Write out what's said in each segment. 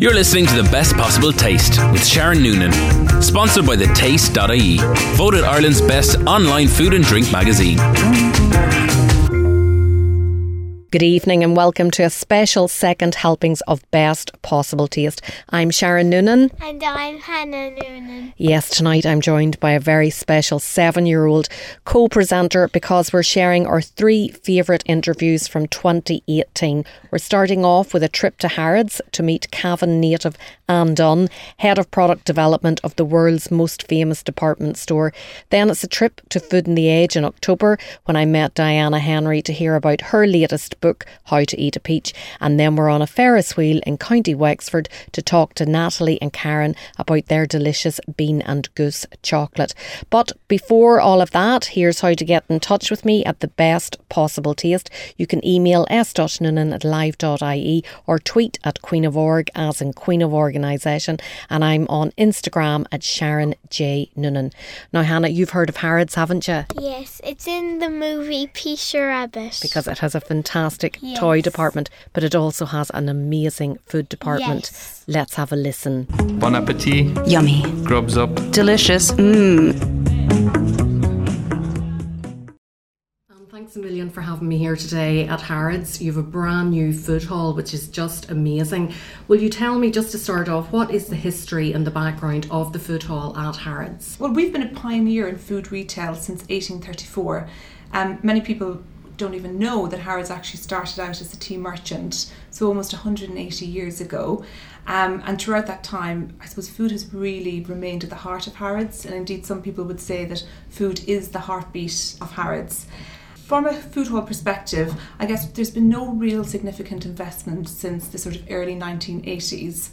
You're listening to The Best Possible Taste with Sharon Noonan. Sponsored by the Taste.ie, voted Ireland's best online food and drink magazine. Good evening and welcome to a special second helpings of Best Possible Taste. I'm Sharon Noonan. And I'm Hannah Noonan. Yes, tonight I'm joined by a very special seven year old co presenter because we're sharing our three favourite interviews from 2018. We're starting off with a trip to Harrods to meet Cavan native Anne Dunn, Head of Product Development of the world's most famous department store. Then it's a trip to Food on the Edge in October when I met Diana Henry to hear about her latest book, How to Eat a Peach. And then we're on a Ferris wheel in County Wexford to talk to Natalie and Karen about their delicious Bean and Goose chocolate. But before all of that, here's how to get in touch with me at the best possible taste. You can email s.noonan at live.ie or tweet at Queen of Org as in Queen of Organisation. And I'm on Instagram at Sharon J. Noonan. Now, Hannah, you've heard of Harrods, haven't you? Yes, it's in the movie Peter Rabbit. Because it has a fantastic Yes. toy department, but it also has an amazing food department. Yes. Let's have a listen. Bon appetit, Yummy. grubs up. Delicious. Mmm. Um, thanks a million for having me here today at Harrods. You have a brand new food hall, which is just amazing. Will you tell me, just to start off, what is the history and the background of the food hall at Harrods? Well, we've been a pioneer in food retail since 1834. Um, many people don't even know that Harrods actually started out as a tea merchant, so almost 180 years ago. Um, and throughout that time, I suppose food has really remained at the heart of Harrods, and indeed, some people would say that food is the heartbeat of Harrods. From a food hall perspective, I guess there's been no real significant investment since the sort of early 1980s.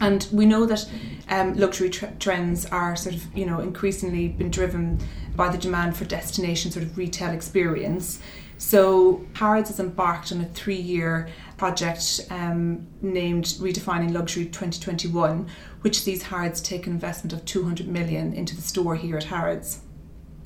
And we know that um, luxury tr- trends are sort of, you know, increasingly been driven by the demand for destination sort of retail experience. So Harrods has embarked on a three-year project um, named Redefining Luxury 2021, which sees Harrods take an investment of 200 million into the store here at Harrods.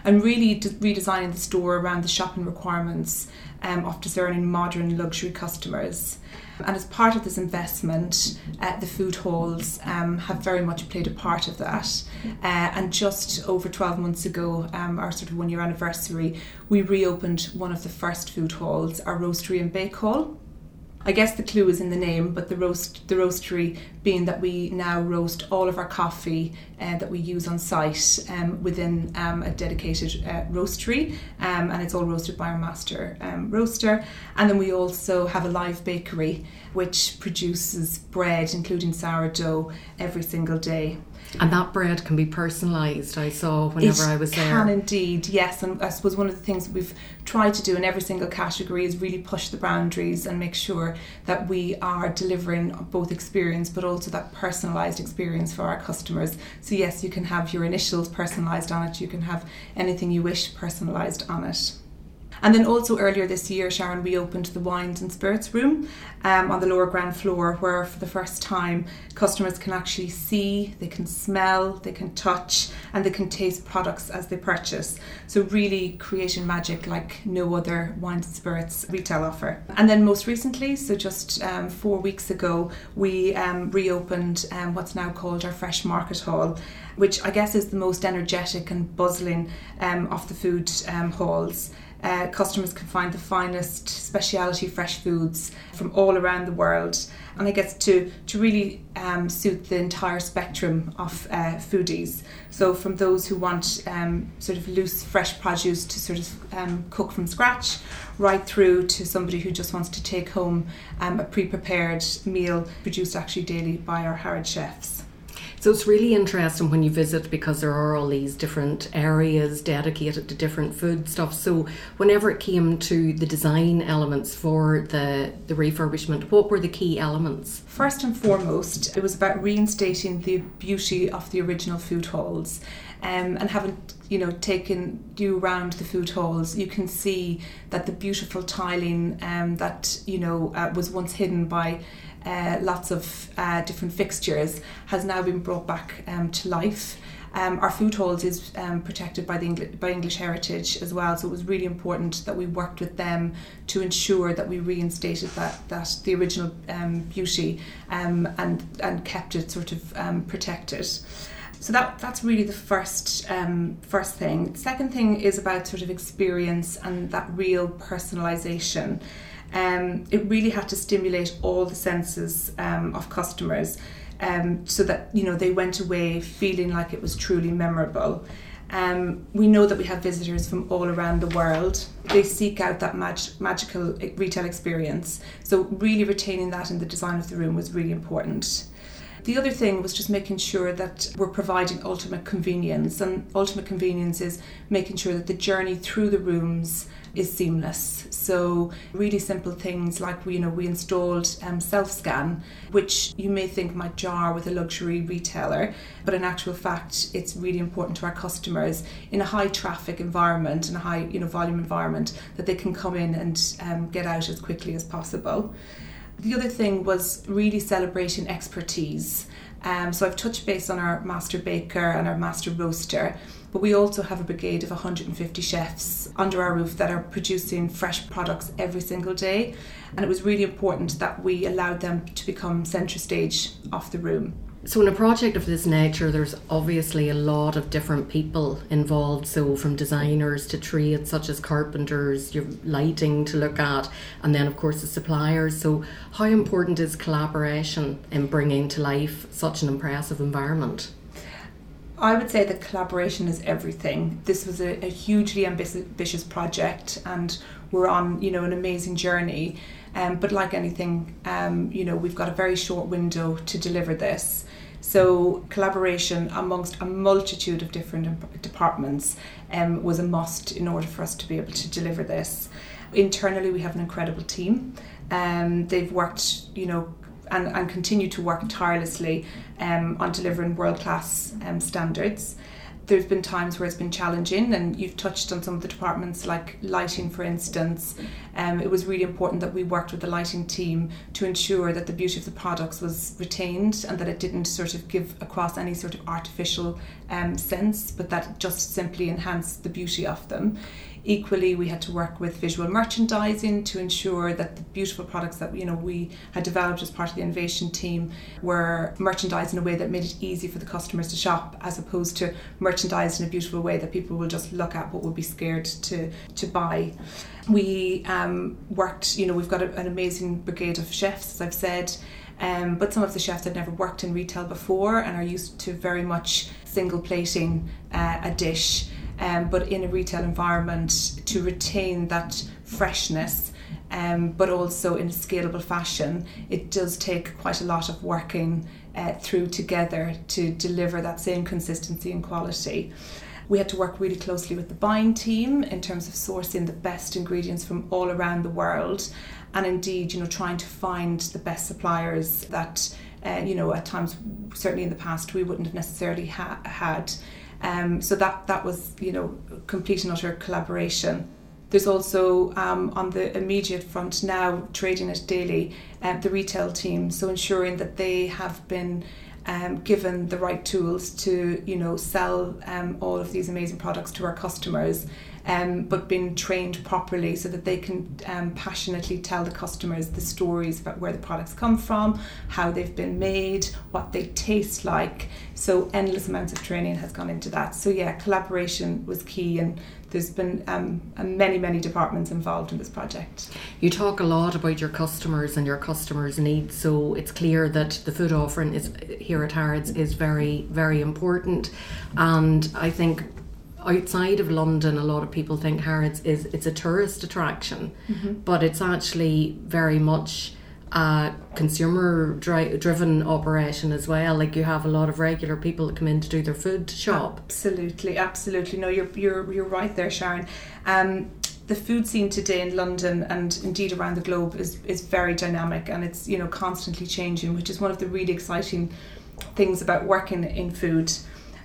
And really de- redesigning the store around the shopping requirements um, of discerning modern luxury customers. And as part of this investment, uh, the food halls um, have very much played a part of that. Uh, and just over 12 months ago, um, our sort of one year anniversary, we reopened one of the first food halls, our roastery and bake hall. I guess the clue is in the name, but the roast, the roastery being that we now roast all of our coffee uh, that we use on site um, within um, a dedicated uh, roastery, um, and it's all roasted by our master um, roaster. And then we also have a live bakery which produces bread, including sourdough, every single day. And that bread can be personalised, I saw whenever It I was there. can indeed, yes. And I suppose one of the things that we've tried to do in every single category is really push the boundaries and make sure that we are delivering both experience but also that personalised experience for our customers. So, yes, you can have your initials personalised on it, you can have anything you wish personalised on it. And then also earlier this year, Sharon, we opened the wines and spirits room um, on the lower ground floor, where for the first time customers can actually see, they can smell, they can touch, and they can taste products as they purchase. So really creating magic like no other wines and spirits retail offer. And then most recently, so just um, four weeks ago, we um, reopened um, what's now called our Fresh Market Hall which I guess is the most energetic and bustling um, of the food um, halls. Uh, customers can find the finest specialty fresh foods from all around the world, and I guess to to really um, suit the entire spectrum of uh, foodies. So from those who want um, sort of loose fresh produce to sort of um, cook from scratch, right through to somebody who just wants to take home um, a pre-prepared meal produced actually daily by our Harrod chefs. So it's really interesting when you visit because there are all these different areas dedicated to different food stuff. So whenever it came to the design elements for the, the refurbishment, what were the key elements? First and foremost, it was about reinstating the beauty of the original food halls. Um, and having you know taken you around the food halls, you can see that the beautiful tiling um, that you know uh, was once hidden by uh, lots of uh, different fixtures has now been brought back um, to life. Um, our food halls is um, protected by the Engli- by English Heritage as well, so it was really important that we worked with them to ensure that we reinstated that that the original um, beauty um, and and kept it sort of um, protected. So that that's really the first um, first thing. Second thing is about sort of experience and that real personalisation. Um, it really had to stimulate all the senses um, of customers um, so that you know they went away feeling like it was truly memorable. Um, we know that we have visitors from all around the world. They seek out that mag- magical retail experience. So, really retaining that in the design of the room was really important. The other thing was just making sure that we're providing ultimate convenience, and ultimate convenience is making sure that the journey through the rooms is seamless. So really simple things like we, you know, we installed um, self-scan, which you may think might jar with a luxury retailer, but in actual fact, it's really important to our customers in a high traffic environment and a high, you know, volume environment that they can come in and um, get out as quickly as possible. The other thing was really celebrating expertise. Um, so I've touched base on our master baker and our master roaster, but we also have a brigade of 150 chefs under our roof that are producing fresh products every single day. And it was really important that we allowed them to become centre stage of the room. So, in a project of this nature, there's obviously a lot of different people involved. So, from designers to trades such as carpenters, your lighting to look at, and then, of course, the suppliers. So, how important is collaboration in bringing to life such an impressive environment? I would say that collaboration is everything. This was a, a hugely ambitious project, and we're on, you know, an amazing journey. Um, but like anything, um, you know, we've got a very short window to deliver this. So collaboration amongst a multitude of different departments um, was a must in order for us to be able to deliver this. Internally, we have an incredible team. Um, they've worked, you know, and, and continue to work tirelessly um, on delivering world class um, standards there's been times where it's been challenging and you've touched on some of the departments like lighting for instance. Um, it was really important that we worked with the lighting team to ensure that the beauty of the products was retained and that it didn't sort of give across any sort of artificial um, sense but that just simply enhanced the beauty of them Equally, we had to work with visual merchandising to ensure that the beautiful products that you know we had developed as part of the innovation team were merchandised in a way that made it easy for the customers to shop, as opposed to merchandised in a beautiful way that people will just look at but will be scared to to buy. We um, worked, you know, we've got a, an amazing brigade of chefs, as I've said. Um, but some of the chefs had never worked in retail before and are used to very much single plating uh, a dish um, but in a retail environment to retain that freshness. Um, but also in a scalable fashion, it does take quite a lot of working uh, through together to deliver that same consistency and quality. We had to work really closely with the buying team in terms of sourcing the best ingredients from all around the world, and indeed, you know, trying to find the best suppliers that, uh, you know, at times, certainly in the past, we wouldn't have necessarily ha- had. Um, so that that was you know complete and utter collaboration. There's also um, on the immediate front now trading it daily, uh, the retail team. So ensuring that they have been um, given the right tools to you know sell um, all of these amazing products to our customers um, but being trained properly so that they can um, passionately tell the customers the stories about where the products come from, how they've been made, what they taste like. So endless amounts of training has gone into that. So yeah, collaboration was key and there's been um, many, many departments involved in this project. You talk a lot about your customers and your customers' needs, so it's clear that the food offering is here at Harrods is very, very important. And I think outside of London, a lot of people think Harrods is it's a tourist attraction, mm-hmm. but it's actually very much a consumer dri- driven operation as well. Like you have a lot of regular people that come in to do their food shop. Absolutely, absolutely. No, you're you're you're right there, Sharon. Um, the food scene today in London and indeed around the globe is is very dynamic and it's you know constantly changing, which is one of the really exciting things about working in food.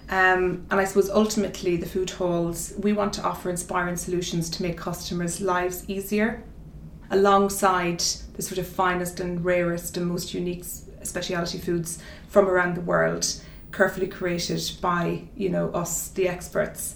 Um, and I suppose ultimately, the food halls, we want to offer inspiring solutions to make customers' lives easier alongside the sort of finest and rarest and most unique specialty foods from around the world carefully created by you know us, the experts.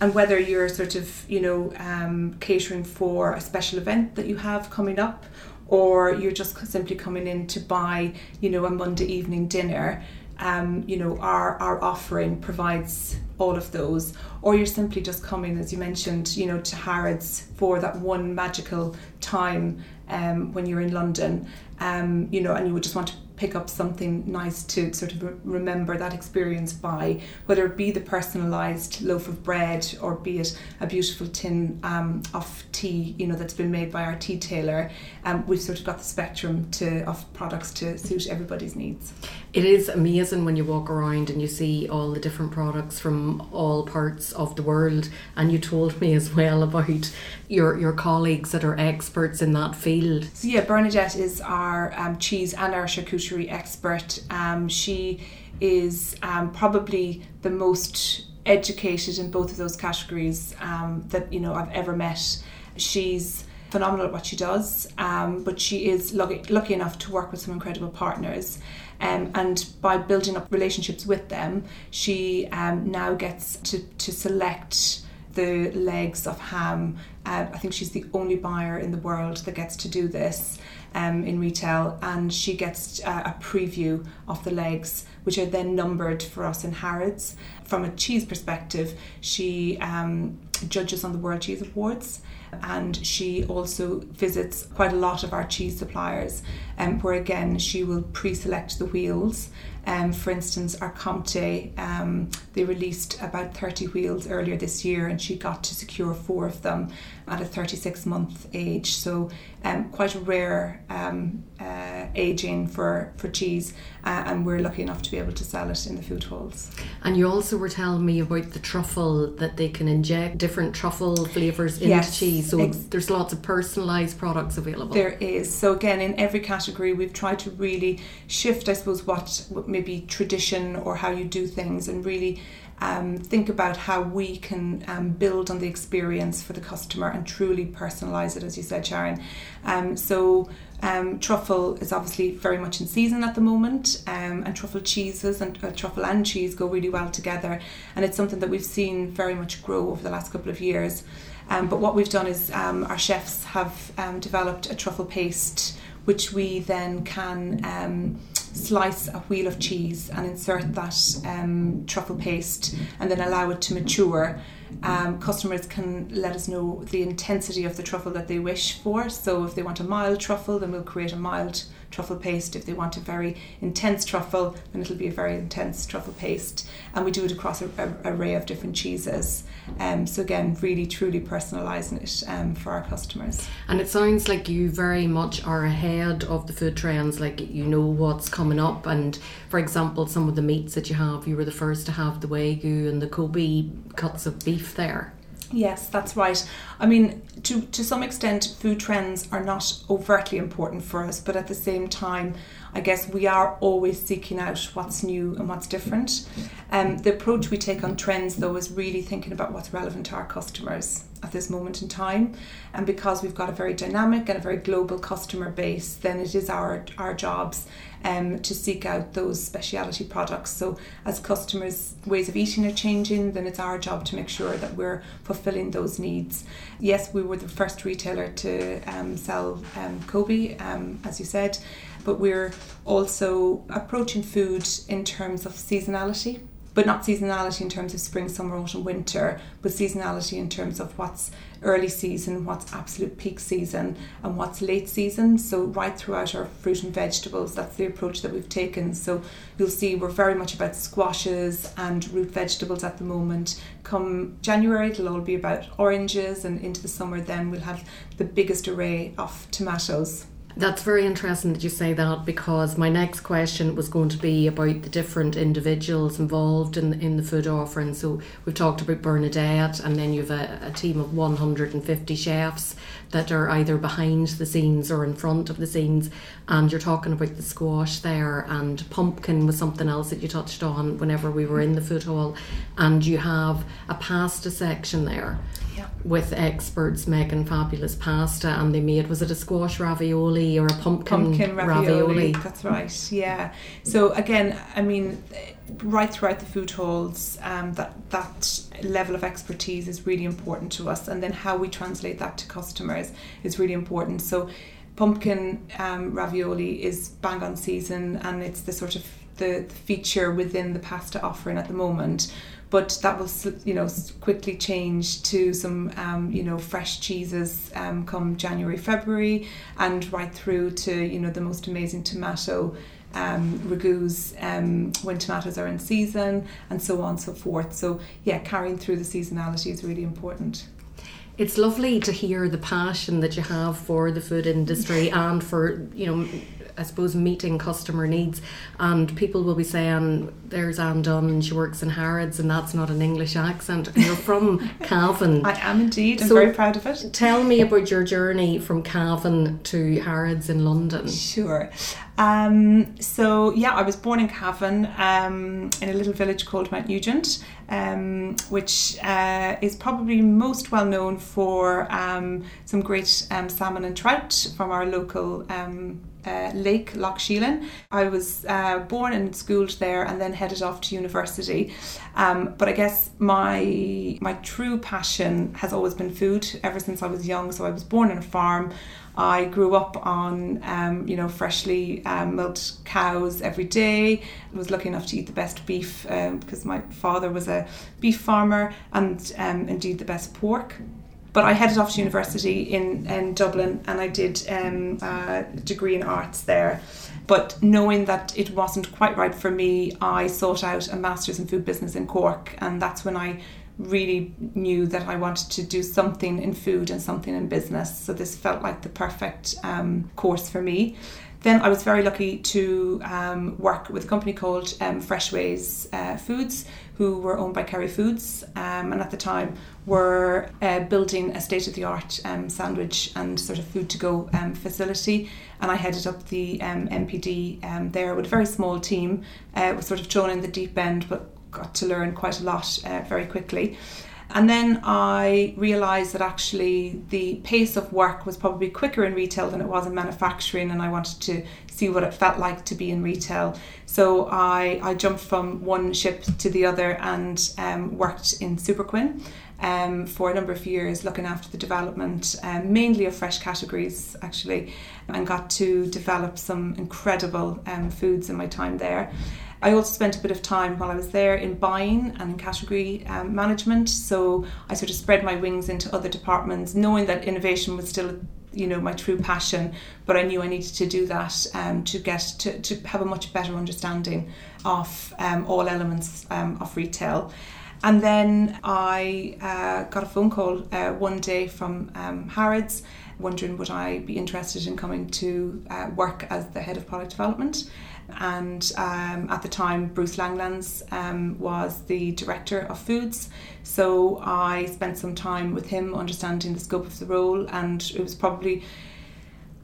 And whether you're sort of you know um, catering for a special event that you have coming up, or you're just simply coming in to buy you know a Monday evening dinner, um, you know our our offering provides all of those, or you're simply just coming, as you mentioned, you know, to Harrods for that one magical time um, when you're in London, um, you know, and you would just want to pick up something nice to sort of remember that experience by, whether it be the personalised loaf of bread or be it a beautiful tin um, of tea, you know, that's been made by our tea tailor. Um, we've sort of got the spectrum to of products to suit everybody's needs. It is amazing when you walk around and you see all the different products from all parts of the world. And you told me as well about your your colleagues that are experts in that field. So yeah, Bernadette is our um, cheese and our charcuterie expert. Um, she is um, probably the most educated in both of those categories um, that you know I've ever met. She's phenomenal at what she does, um, but she is lucky, lucky enough to work with some incredible partners. Um, and by building up relationships with them, she um, now gets to, to select the legs of ham. Uh, I think she's the only buyer in the world that gets to do this um, in retail, and she gets uh, a preview of the legs, which are then numbered for us in Harrods. From a cheese perspective, she um, judges on the World Cheese Awards and she also visits quite a lot of our cheese suppliers um, where again she will pre-select the wheels. Um, for instance our Comté um, they released about 30 wheels earlier this year and she got to secure four of them at a 36 month age. So um, quite a rare um, uh, aging for, for cheese uh, and we're lucky enough to be able to sell it in the food halls. And you also were telling me about the truffle that they can inject different truffle flavours into yes, cheese. So ex- there's lots of personalised products available. There is. So again in every category we've tried to really shift I suppose what, what maybe tradition or how you do things and really um, think about how we can um, build on the experience for the customer and truly personalise it, as you said, Sharon. Um, so, um, truffle is obviously very much in season at the moment, um, and truffle cheeses and uh, truffle and cheese go really well together, and it's something that we've seen very much grow over the last couple of years. Um, but what we've done is our chefs have developed a truffle paste, which we then can slice a wheel of cheese and insert that um, truffle paste and then allow it to mature. Um, customers can let us know the intensity of the truffle that they wish for. So if they want a mild truffle, then we'll create a mild truffle paste. If they want a very intense truffle, then it'll be a very intense truffle paste. And we do it across an array of different cheeses. Um, so again, really truly personalising it um, for our customers. And it sounds like you very much are ahead of the food trends. Like you know what's coming up. And for example, some of the meats that you have, you were the first to have the wagyu and the Kobe cuts of beef there. Yes, that's right. I mean, to, to some extent, food trends are not overtly important for us, but at the same time, I guess we are always seeking out what's new and what's different. Um, the approach we take on trends, though, is really thinking about what's relevant to our customers at this moment in time. And because we've got a very dynamic and a very global customer base, then it is our, our jobs um, to seek out those specialty products. So, as customers' ways of eating are changing, then it's our job to make sure that we're fulfilling those needs. Yes, we were the first retailer to um, sell um, Kobe, um, as you said, but we're also approaching food in terms of seasonality but not seasonality in terms of spring, summer, autumn, winter, but seasonality in terms of what's early season, what's absolute peak season, and what's late season. So, right throughout our fruit and vegetables, that's the approach that we've taken. So, you'll see we're very much about squashes and root vegetables at the moment. Come January, it'll all be about oranges, and into the summer, then we'll have the biggest array of tomatoes. That's very interesting that you say that because my next question was going to be about the different individuals involved in in the food offering. So we've talked about Bernadette, and then you've a, a team of 150 chefs that are either behind the scenes or in front of the scenes. And you're talking about the squash there, and pumpkin was something else that you touched on whenever we were in the food hall. And you have a pasta section there. Yeah. with experts making fabulous pasta, and they made was it a squash ravioli or a pumpkin, pumpkin ravioli. That's right. Yeah. So again, I mean, right throughout the food halls, um, that that level of expertise is really important to us, and then how we translate that to customers is really important. So. Pumpkin um, ravioli is bang on season, and it's the sort of the feature within the pasta offering at the moment but that will you know quickly change to some um, you know fresh cheeses um, come January February and right through to you know the most amazing tomato um, ragouts um, when tomatoes are in season and so on and so forth. So yeah carrying through the seasonality is really important. It's lovely to hear the passion that you have for the food industry and for you know I suppose, meeting customer needs. And people will be saying, there's Anne Dunn and she works in Harrods, and that's not an English accent. You're from Cavan. I am indeed. I'm so very proud of it. Tell me about your journey from Cavan to Harrods in London. Sure. Um, so, yeah, I was born in Cavan um, in a little village called Mount Nugent, um, which uh, is probably most well known for um, some great um, salmon and trout from our local um, uh, Lake Lough Sheelin. I was uh, born and schooled there and then headed off to university. Um, but I guess my my true passion has always been food ever since I was young. So I was born on a farm. I grew up on, um, you know, freshly um, milked cows every day. I was lucky enough to eat the best beef um, because my father was a beef farmer and um, indeed the best pork. But I headed off to university in, in Dublin and I did um, a degree in arts there. But knowing that it wasn't quite right for me, I sought out a master's in food business in Cork, and that's when I really knew that I wanted to do something in food and something in business. So this felt like the perfect um, course for me. Then I was very lucky to um, work with a company called um, Freshways uh, Foods, who were owned by Kerry Foods, um, and at the time were uh, building a state of the art um, sandwich and sort of food to go um, facility. And I headed up the NPD um, there with a very small team, uh, was sort of thrown in the deep end, but got to learn quite a lot uh, very quickly. And then I realised that actually the pace of work was probably quicker in retail than it was in manufacturing, and I wanted to see what it felt like to be in retail. So I, I jumped from one ship to the other and um, worked in Superquinn. Um, for a number of years, looking after the development um, mainly of fresh categories, actually, and got to develop some incredible um, foods in my time there. I also spent a bit of time while I was there in buying and in category um, management. So I sort of spread my wings into other departments, knowing that innovation was still you know my true passion but i knew i needed to do that um, to get to, to have a much better understanding of um, all elements um, of retail and then i uh, got a phone call uh, one day from um, harrods wondering would i be interested in coming to uh, work as the head of product development and um, at the time Bruce Langlands um, was the director of foods. So I spent some time with him understanding the scope of the role and it was probably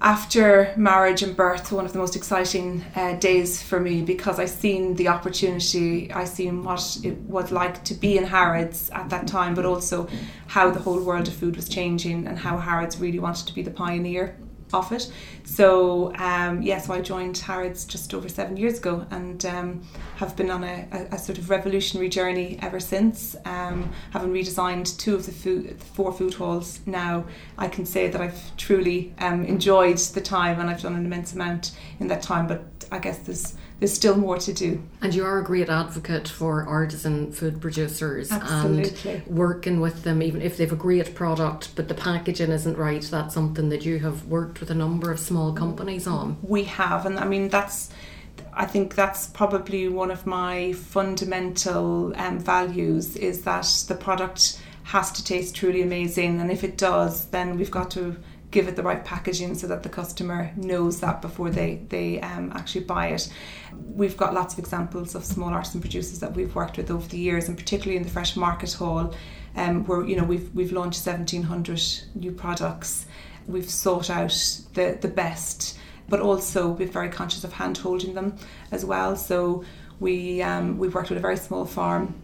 after marriage and birth one of the most exciting uh, days for me because I seen the opportunity I seen what it was like to be in Harrods at that time but also how the whole world of food was changing and how Harrods really wanted to be the pioneer of it. So um, yeah, so I joined Harrods just over seven years ago and um, have been on a, a, a, sort of revolutionary journey ever since. Um, having redesigned two of the food, the four food halls now, I can say that I've truly um, enjoyed the time and I've done an immense amount in that time. But I guess there's there's still more to do. And you are a great advocate for artisan food producers Absolutely. and working with them, even if they've a great product, but the packaging isn't right. That's something that you have worked with a number of small companies on. We have, and I mean, that's. I think that's probably one of my fundamental um, values is that the product has to taste truly amazing, and if it does, then we've got to give it the right packaging so that the customer knows that before they they um, actually buy it. We've got lots of examples of small artisan producers that we've worked with over the years, and particularly in the fresh market hall, um, where you know we've we've launched seventeen hundred new products. We've sought out the the best, but also we're very conscious of hand holding them as well. So we um, we've worked with a very small farm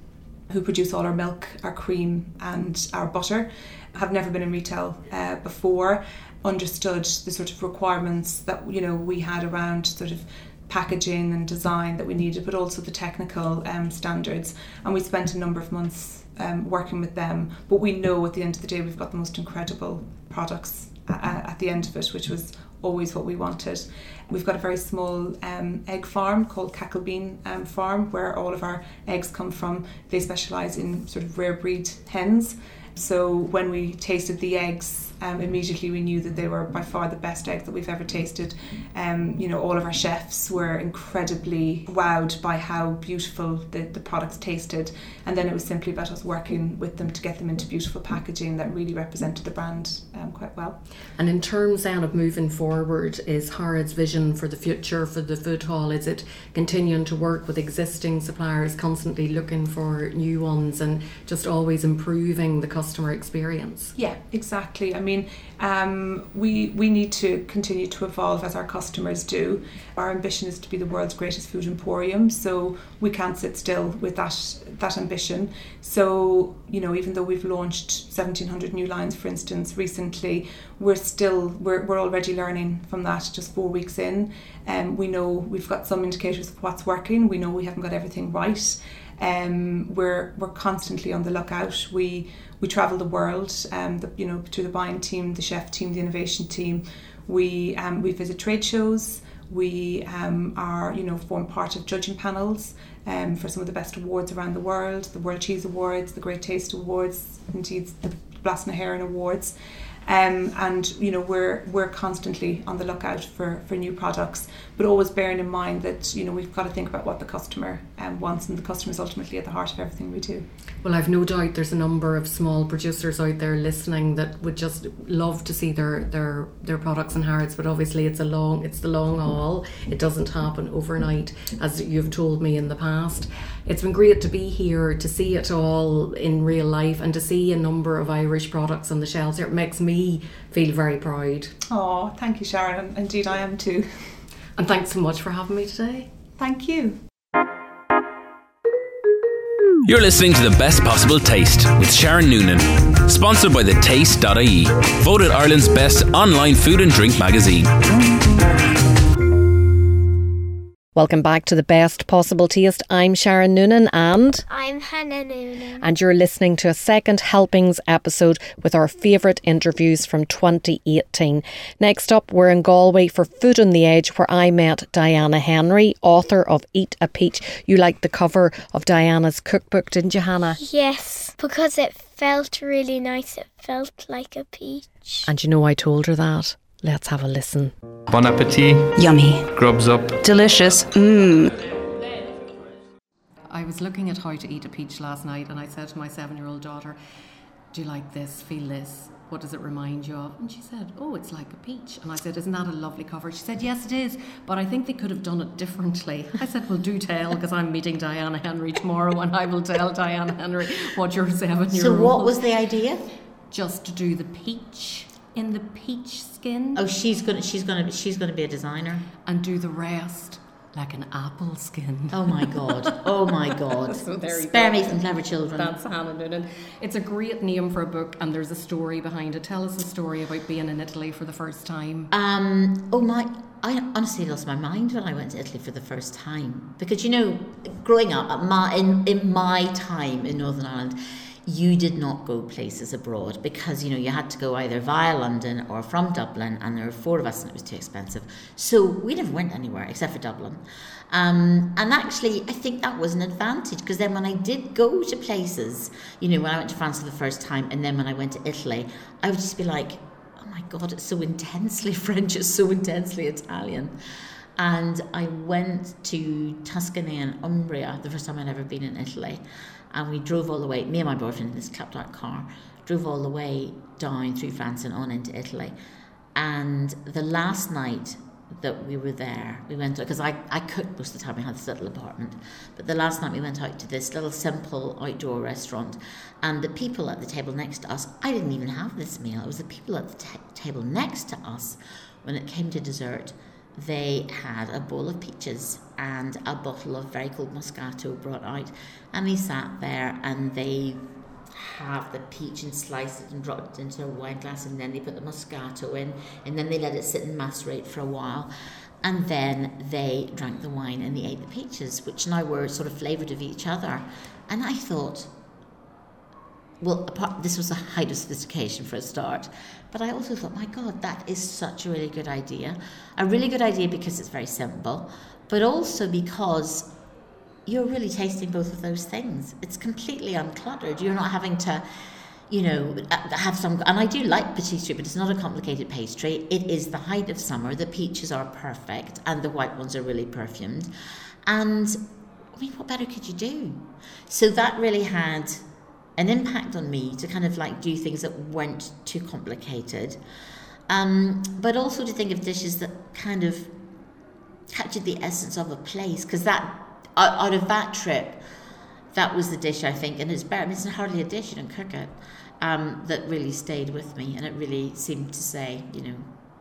who produce all our milk, our cream, and our butter, have never been in retail uh, before, understood the sort of requirements that you know we had around sort of packaging and design that we needed, but also the technical um, standards. And we spent a number of months um, working with them. But we know at the end of the day, we've got the most incredible products at, at the end of it, which was always what we wanted. We've got a very small um, egg farm called Cacklebean um, Farm, where all of our eggs come from. They specialise in sort of rare breed hens. So when we tasted the eggs, um, immediately we knew that they were by far the best eggs that we've ever tasted. Um, you know, all of our chefs were incredibly wowed by how beautiful the, the products tasted. And then it was simply about us working with them to get them into beautiful packaging that really represented the brand um, quite well. And in terms then of moving forward, is Harrods vision for the future for the food hall? Is it continuing to work with existing suppliers, constantly looking for new ones and just always improving the customer experience? Yeah, exactly. I mean, mean, um, we we need to continue to evolve as our customers do. Our ambition is to be the world's greatest food emporium, so we can't sit still with that that ambition. So you know, even though we've launched 1,700 new lines, for instance, recently, we're still we're, we're already learning from that. Just four weeks in, and um, we know we've got some indicators of what's working. We know we haven't got everything right. Um, we're we're constantly on the lookout. We we travel the world. Um, the, you know, to the buying team, the chef team, the innovation team. We um, we visit trade shows. We um, are you know form part of judging panels um, for some of the best awards around the world, the World Cheese Awards, the Great Taste Awards, indeed the Blas hÉireann Awards. Um, and you know we're we're constantly on the lookout for, for new products, but always bearing in mind that you know we've got to think about what the customer um, wants, and the customer is ultimately at the heart of everything we do. Well, I've no doubt there's a number of small producers out there listening that would just love to see their their their products in Harrods, but obviously it's a long it's the long haul. It doesn't happen overnight, as you've told me in the past. It's been great to be here to see it all in real life and to see a number of Irish products on the shelves. It makes me feel very proud. Oh, thank you, Sharon. Indeed, I am too. And thanks so much for having me today. Thank you. You're listening to The Best Possible Taste with Sharon Noonan, sponsored by the Taste.ie, voted Ireland's best online food and drink magazine. Welcome back to the best possible taste. I'm Sharon Noonan and I'm Hannah Noonan. And you're listening to a second helpings episode with our favourite interviews from 2018. Next up, we're in Galway for Food on the Edge, where I met Diana Henry, author of Eat a Peach. You liked the cover of Diana's cookbook, didn't you, Hannah? Yes, because it felt really nice. It felt like a peach. And you know, I told her that. Let's have a listen. Bon appetit. Yummy. Grubs up. Delicious. Mmm. I was looking at how to eat a peach last night and I said to my seven year old daughter, Do you like this? Feel this? What does it remind you of? And she said, Oh, it's like a peach. And I said, Isn't that a lovely cover? She said, Yes, it is, but I think they could have done it differently. I said, Well, do tell, because I'm meeting Diana Henry tomorrow and I will tell Diana Henry what your seven year old. So, what was the idea? Just to do the peach in the peach skin. Oh, she's gonna she's gonna she's gonna be a designer and do the rest like an apple skin. Oh my god! Oh my god! so Spare me some clever children. That's Hannah Noonan. It's a great name for a book, and there's a story behind it. Tell us a story about being in Italy for the first time. Um. Oh my. I honestly lost my mind when I went to Italy for the first time because you know, growing up my, in in my time in Northern Ireland you did not go places abroad because you know you had to go either via London or from Dublin, and there were four of us, and it was too expensive. So we never went anywhere except for Dublin. Um, and actually, I think that was an advantage because then when I did go to places, you know, when I went to France for the first time, and then when I went to Italy, I would just be like, "Oh my God, it's so intensely French, it's so intensely Italian." And I went to Tuscany and Umbria the first time I'd ever been in Italy and we drove all the way, me and my boyfriend in this clapped out car, drove all the way down through France and on into Italy. And the last night that we were there, we went out because I, I cooked most of the time, we had this little apartment. But the last night we went out to this little simple outdoor restaurant, and the people at the table next to us, I didn't even have this meal, it was the people at the table next to us when it came to dessert they had a bowl of peaches and a bottle of very cold Moscato brought out, and they sat there and they have the peach and slice it and drop it into a wine glass, and then they put the Moscato in, and then they let it sit and macerate for a while. And then they drank the wine and they ate the peaches, which now were sort of flavoured of each other. And I thought, well, apart, this was a height of sophistication for a start. But I also thought, my God, that is such a really good idea. A really good idea because it's very simple, but also because you're really tasting both of those things. It's completely uncluttered. You're not having to, you know, have some. And I do like patisserie, but it's not a complicated pastry. It is the height of summer. The peaches are perfect, and the white ones are really perfumed. And I mean, what better could you do? So that really had an impact on me to kind of like do things that weren't too complicated, um, but also to think of dishes that kind of captured the essence of a place because that out, of that trip, that was the dish I think, and it's better. It's hardly a dish; you don't cook it. Um, that really stayed with me, and it really seemed to say, you know,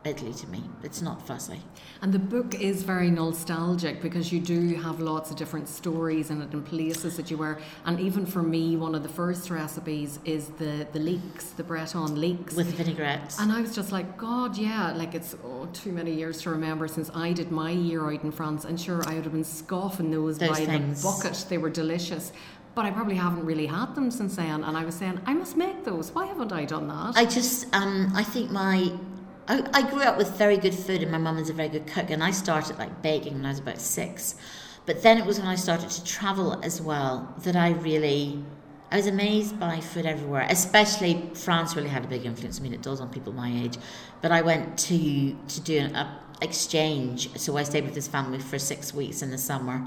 Italy to me. It's not fussy. And the book is very nostalgic because you do have lots of different stories in it and places that you were. And even for me, one of the first recipes is the the leeks, the Breton leeks with vinaigrette. And I was just like, God, yeah, like it's oh, too many years to remember since I did my year out in France. And sure, I would have been scoffing those, those by things. the bucket. They were delicious but I probably haven't really had them since then. And I was saying, I must make those. Why haven't I done that? I just, um, I think my I, I grew up with very good food, and my mum is a very good cook. And I started like baking when I was about six. But then it was when I started to travel as well that I really, I was amazed by food everywhere. Especially France really had a big influence. I mean, it does on people my age. But I went to to do an exchange, so I stayed with this family for six weeks in the summer,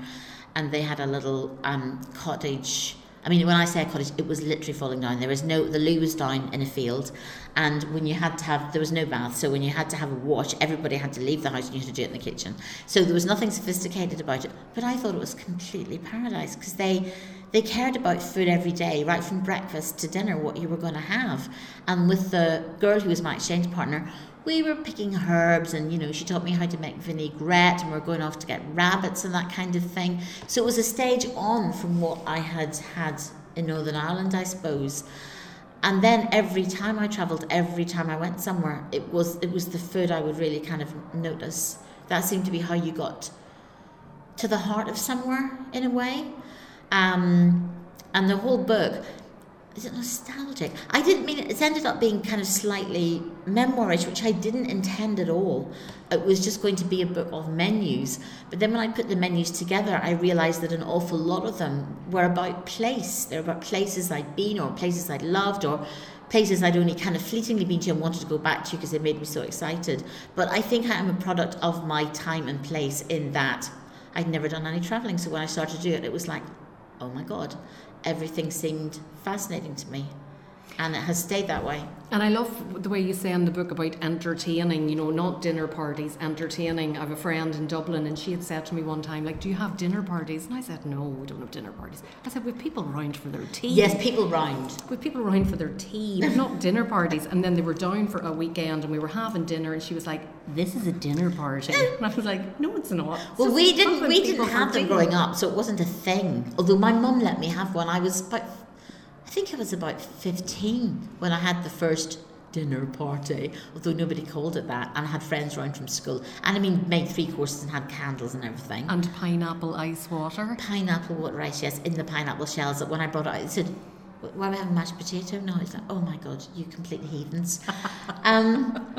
and they had a little um, cottage I mean, when I say a cottage, it was literally falling down. There was no, the loo was down in a field, and when you had to have, there was no bath, so when you had to have a wash, everybody had to leave the house and you had to do it in the kitchen. So there was nothing sophisticated about it, but I thought it was completely paradise because they, they cared about food every day, right from breakfast to dinner, what you were going to have. And with the girl who was my exchange partner, we were picking herbs and you know she taught me how to make vinaigrette and we are going off to get rabbits and that kind of thing. So it was a stage on from what i had had in northern ireland i suppose. And then every time i traveled every time i went somewhere it was it was the food i would really kind of notice. That seemed to be how you got to the heart of somewhere in a way. Um, and the whole book is it nostalgic? I didn't mean it. It's ended up being kind of slightly memoirish, which I didn't intend at all. It was just going to be a book of menus. But then when I put the menus together, I realised that an awful lot of them were about place. They're about places I'd been or places I'd loved or places I'd only kind of fleetingly been to and wanted to go back to because they made me so excited. But I think I am a product of my time and place in that I'd never done any travelling. So when I started to do it, it was like, oh my God, everything seemed fascinating to me and it has stayed that way. And I love the way you say in the book about entertaining, you know, not dinner parties, entertaining. I have a friend in Dublin and she had said to me one time, like, do you have dinner parties? And I said, no, we don't have dinner parties. I said, with people round for their tea. Yes, people round. With people round for their tea, but not dinner parties. And then they were down for a weekend and we were having dinner and she was like, this is a dinner party. And I was like, no, it's not. It's well, we didn't, we didn't have them growing up, so it wasn't a thing. Although my mum let me have one. I was about think I was about 15 when I had the first dinner party, although nobody called it that, and I had friends round from school. And I mean, made three courses and had candles and everything. And pineapple ice water? Pineapple water ice, yes, in the pineapple shells. That when I brought it out, it said, why are we having mashed potato? No, it's like, oh my God, you complete heathens. um,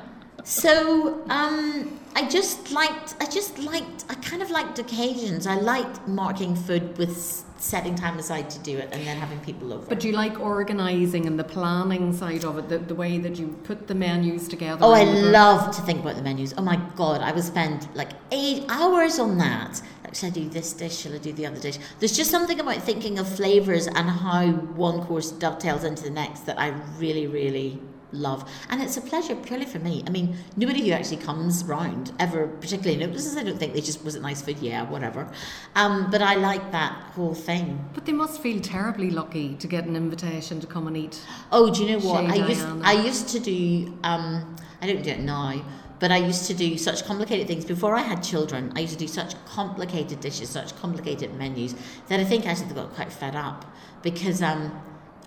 so um, I just liked, I just liked, I kind of liked occasions. I liked marking food with setting time aside to do it and then having people over. But do you like organising and the planning side of it, the, the way that you put the menus together? Oh, I love to think about the menus. Oh my God, I would spend like eight hours on that. Like, should I do this dish? Shall I do the other dish? There's just something about thinking of flavours and how one course dovetails into the next that I really, really love. And it's a pleasure purely for me. I mean, nobody who actually comes round ever particularly notices. I don't think they just was it nice food, yeah, whatever. Um, but I like that whole thing. But they must feel terribly lucky to get an invitation to come and eat. Oh, do you know what? I used I used to do um, I don't do it now, but I used to do such complicated things before I had children. I used to do such complicated dishes, such complicated menus that I think I actually got quite fed up because um,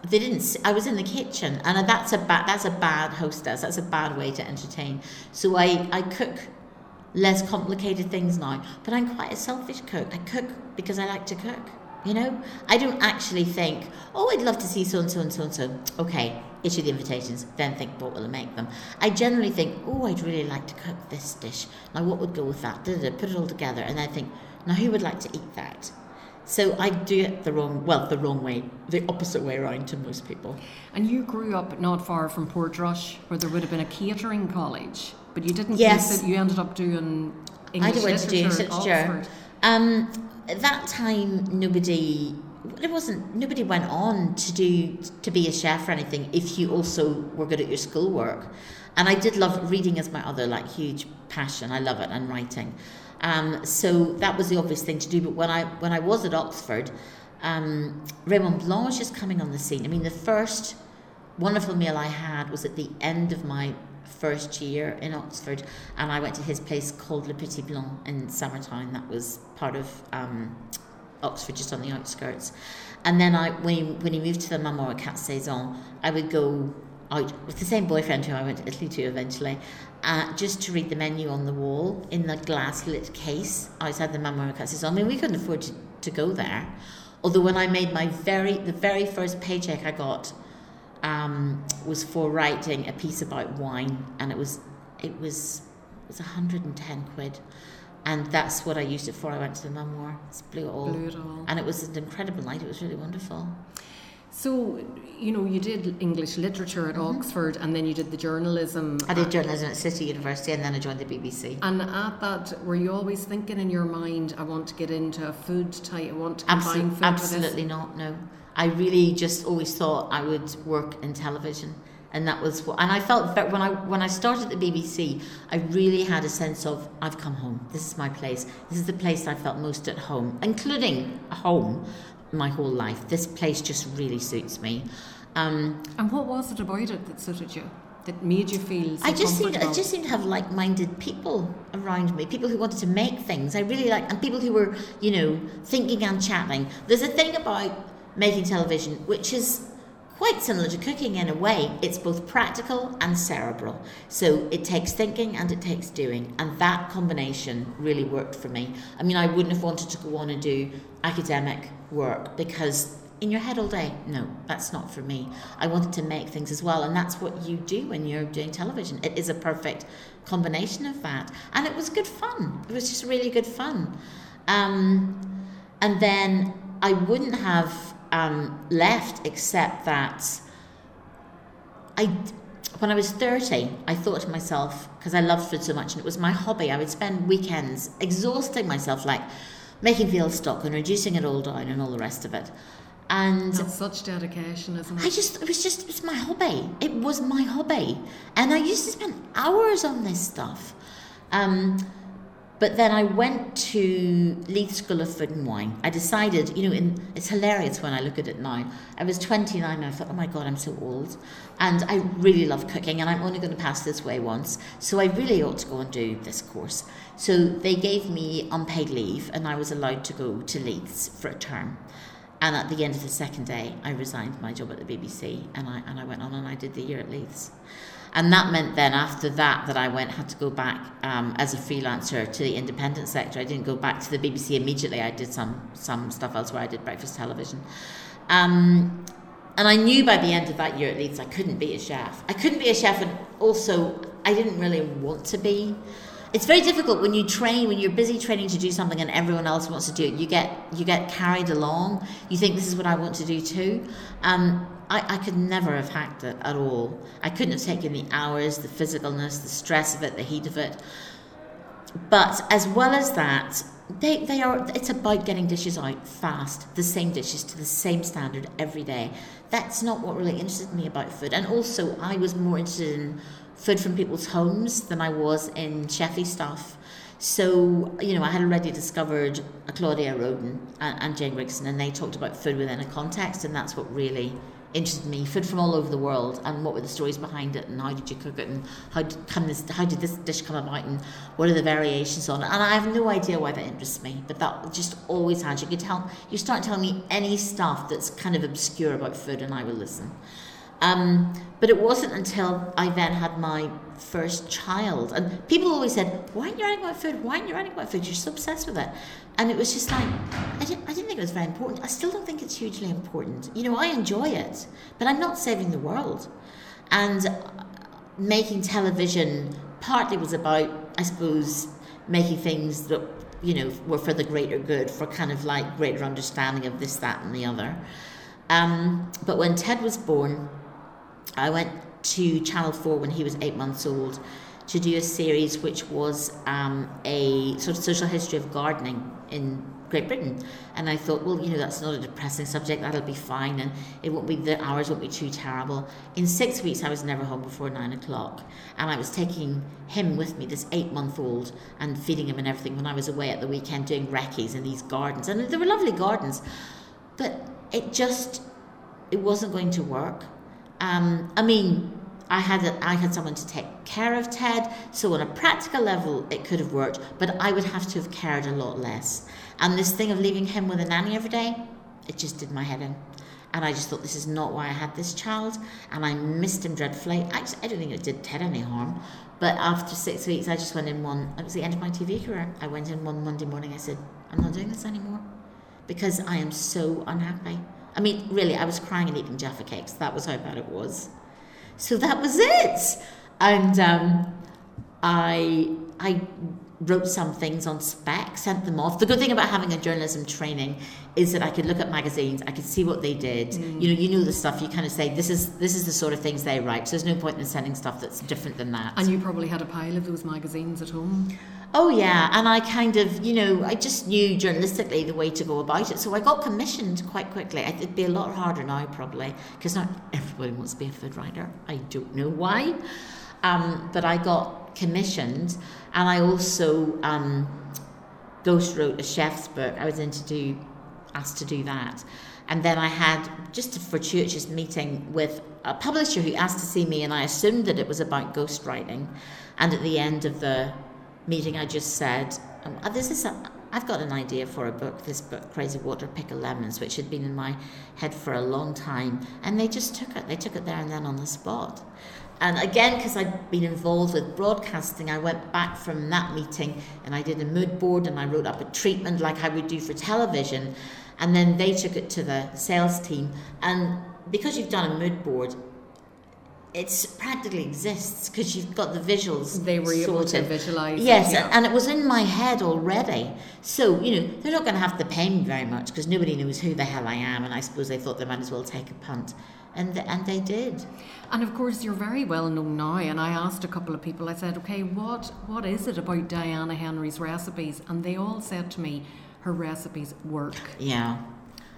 they didn't. i was in the kitchen, and that's a bad. That's a bad hostess. That's a bad way to entertain. So I I cook less complicated things now. But I'm quite a selfish cook. I cook because I like to cook. You know, I don't actually think, oh, I'd love to see so and so and so and so. Okay, issue the invitations, then think what will I make them. I generally think, oh, I'd really like to cook this dish. Now, what would go with that? Da, da, da, put it all together, and then think, now who would like to eat that? So I do it the wrong, well, the wrong way, the opposite way around to most people. And you grew up not far from Portrush, where there would have been a catering college, but you didn't Yes. You ended up doing English I went to do literature at literature. Oxford. Um, at that time, nobody. It wasn't. Nobody went on to do to be a chef or anything. If you also were good at your schoolwork, and I did love reading as my other like huge passion. I love it and writing. Um, so that was the obvious thing to do. But when I when I was at Oxford, um, Raymond Blanc was just coming on the scene. I mean, the first wonderful meal I had was at the end of my first year in Oxford, and I went to his place called Le Petit Blanc in Summertown. That was part of um, Oxford, just on the outskirts. And then I, when he, when he moved to the Manoir aux Quat'Saisons, I would go out with the same boyfriend who I went to Italy to eventually, uh, just to read the menu on the wall in the glass lit case outside the Quatre Saisons. I mean, we couldn't afford to, to go there. Although when I made my very the very first paycheck I got um, was for writing a piece about wine, and it was it was it was 110 quid, and that's what I used it for. I went to the Manoir, It's blew it all, Blew it all. and it was an incredible night. It was really wonderful. So, you know, you did English literature at Oxford, and then you did the journalism. Mm-hmm. I did journalism at City University, and then I joined the BBC. And at that, were you always thinking in your mind, I want to get into a food type, I want to combine Absolutely, food absolutely not. No, I really just always thought I would work in television, and that was what. And I felt that when I when I started at the BBC, I really had a sense of I've come home. This is my place. This is the place I felt most at home, including home, my whole life. This place just really suits me. Um. And what was it about it that suited you? That made you feel so I just seemed I just seemed to have like-minded people around me, people who wanted to make things. I really like, and people who were, you know, thinking and chatting. There's a thing about making television which is quite similar to cooking in a way. It's both practical and cerebral. So it takes thinking and it takes doing, and that combination really worked for me. I mean, I wouldn't have wanted to go on and do academic work because in your head all day. No, that's not for me. I wanted to make things as well, and that's what you do when you're doing television. It is a perfect combination of that, and it was good fun. It was just really good fun. Um, and then I wouldn't have um, left except that I, when I was 30, I thought to myself, because I loved food so much and it was my hobby, I would spend weekends exhausting myself, like making veal stock and reducing it all down and all the rest of it. And That's such dedication, isn't it? I just, it was just, it was my hobby. It was my hobby. And I used to spend hours on this stuff. Um, but then I went to Leiths School of Food and Wine. I decided, you know, in, it's hilarious when I look at it now. I was 29 and I thought, oh my God, I'm so old. And I really love cooking and I'm only going to pass this way once. So I really ought to go and do this course. So they gave me unpaid leave and I was allowed to go to Leiths for a term. And at the end of the second day, I resigned my job at the BBC and I, and I went on and I did the year at Leiths. And that meant then after that that I went had to go back um, as a freelancer to the independent sector. I didn't go back to the BBC immediately. I did some some stuff elsewhere. I did breakfast television, um, and I knew by the end of that year at Leiths I couldn't be a chef. I couldn't be a chef, and also I didn't really want to be. It's very difficult when you train when you're busy training to do something and everyone else wants to do it. You get you get carried along. You think this is what I want to do too. Um, I, I could never have hacked it at all. I couldn't have taken the hours, the physicalness, the stress of it, the heat of it. But as well as that, they, they are it's about getting dishes out fast, the same dishes to the same standard every day. That's not what really interested me about food. And also I was more interested in food from people's homes than I was in chefy stuff. So, you know, I had already discovered Claudia Roden and, and Jane Grigson, and they talked about food within a context, and that's what really interested me. Food from all over the world, and what were the stories behind it, and how did you cook it, and how did come this, how did this dish come about, and what are the variations on it. And I have no idea why that interests me, but that just always has. You could tell, you start telling me any stuff that's kind of obscure about food, and I will listen. Um, but it wasn't until I then had my first child, and people always said, "Why aren't you writing about food? Why aren't you writing about food? You're so obsessed with it." And it was just like, I didn't, I didn't think it was very important. I still don't think it's hugely important. You know, I enjoy it, but I'm not saving the world. And making television partly was about, I suppose, making things that you know were for the greater good, for kind of like greater understanding of this, that, and the other. Um, but when Ted was born, I went to Channel 4 when he was eight months old to do a series which was um, a sort of social history of gardening in Great Britain. And I thought, well, you know, that's not a depressing subject, that'll be fine, and it won't be, the hours won't be too terrible. In six weeks, I was never home before nine o'clock, and I was taking him with me, this eight month old, and feeding him and everything when I was away at the weekend doing recce's in these gardens. And they were lovely gardens, but it just, it wasn't going to work. Um, I mean, I had a, I had someone to take care of Ted, so on a practical level it could have worked, but I would have to have cared a lot less. And this thing of leaving him with a nanny every day, it just did my head in. And I just thought this is not why I had this child, and I missed him dreadfully. Actually, I don't think it did Ted any harm, but after six weeks, I just went in one. It was the end of my TV career. I went in one Monday morning. I said, "I'm not doing this anymore," because I am so unhappy. I mean, really, I was crying and eating Jaffa cakes. That was how bad it was. So that was it. And um, I I wrote some things on spec, sent them off. The good thing about having a journalism training is that I could look at magazines, I could see what they did. Mm. You know, you know the stuff. You kind of say this is this is the sort of things they write. So there's no point in sending stuff that's different than that. And you probably had a pile of those magazines at home. Oh yeah, and I kind of, you know, I just knew journalistically the way to go about it. So I got commissioned quite quickly. It'd be a lot harder now probably because not everybody wants to be a food writer. I don't know why, um, but I got commissioned, and I also um, ghost wrote a chef's book. I was in to do, asked to do that, and then I had just a fortuitous meeting with a publisher who asked to see me, and I assumed that it was about ghostwriting, and at the end of the meeting, I just said, um, uh, "This is a, I've got an idea for a book. This book, Crazy Water Pickled Lemons, which had been in my head for a long time, and they just took it. They took it there and then on the spot." And again, because I'd been involved with broadcasting, I went back from that meeting and I did a mood board and I wrote up a treatment like I would do for television. And then they took it to the sales team. And because you've done a mood board, it's practically exists because you've got the visuals. They were able to visualize. Yes, it, yeah. and it was in my head already. So you know they're not going to have to pay me very much because nobody knows who the hell I am, and I suppose they thought they might as well take a punt, and and they did. And of course, you're very well known now. And I asked a couple of people. I said, "Okay, what what is it about Diana Henry's recipes?" And they all said to me, "Her recipes work." Yeah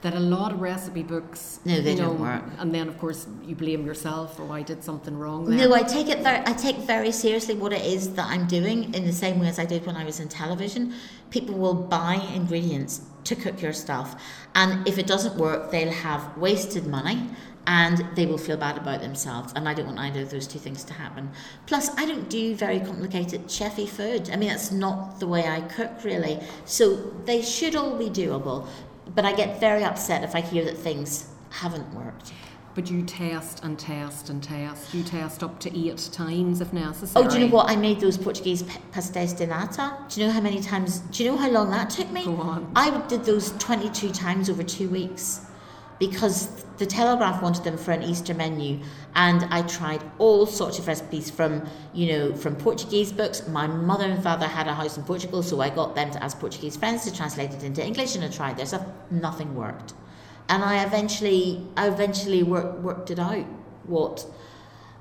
that a lot of recipe books no they know, don't work. and then of course you blame yourself or I did something wrong there. no I take it very I take very seriously what it is that I'm doing in the same way as I did when I was in television. People will buy ingredients to cook your stuff and if it doesn't work they'll have wasted money and they will feel bad about themselves and I don't want either of those two things to happen. Plus I don't do very complicated chefy food. I mean that's not the way I cook really. So they should all be doable but I get very upset if I hear that things haven't worked. But you test and test and test. You test up to eight times if necessary. Oh, do you know what? I made those Portuguese pastéis de nata. Do you know how many times? Do you know how long that took me? Go on. I did those 22 times over two weeks because the Telegraph wanted them for an Easter menu, and I tried all sorts of recipes from, you know, from Portuguese books. My mother and father had a house in Portugal, so I got them to ask Portuguese friends to translate it into English, and I tried their stuff. Nothing worked, and I eventually, I eventually worked worked it out. What,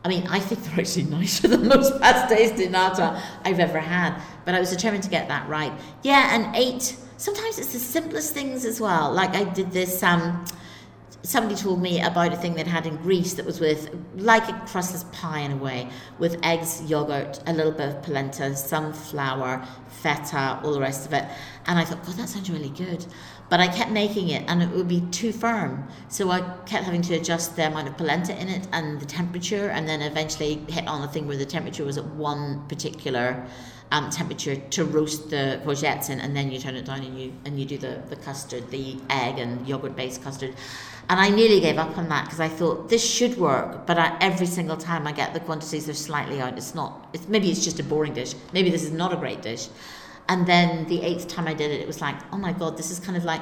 I mean, I think they're actually nicer than most pastéis de nata I've ever had, but I was determined to get that right. Yeah, and eight. Sometimes it's the simplest things as well. Like I did this. Um, somebody told me about a thing they'd had in Greece that was with like a crustless pie in a way, with eggs, yogurt, a little bit of polenta, some flour, feta, all the rest of it. And I thought, God, that sounds really good. But I kept making it and it would be too firm. So I kept having to adjust the amount of polenta in it and the temperature, and then eventually hit on a thing where the temperature was at one particular um, temperature to roast the courgettes in, and then you turn it down and you and you do the, the custard, the egg and yogurt based custard. And I nearly gave up on that because I thought this should work, but I, every single time I get the quantities are slightly out. It's not. It's maybe it's just a boring dish. Maybe this is not a great dish. And then the eighth time I did it, it was like, oh my god, this is kind of like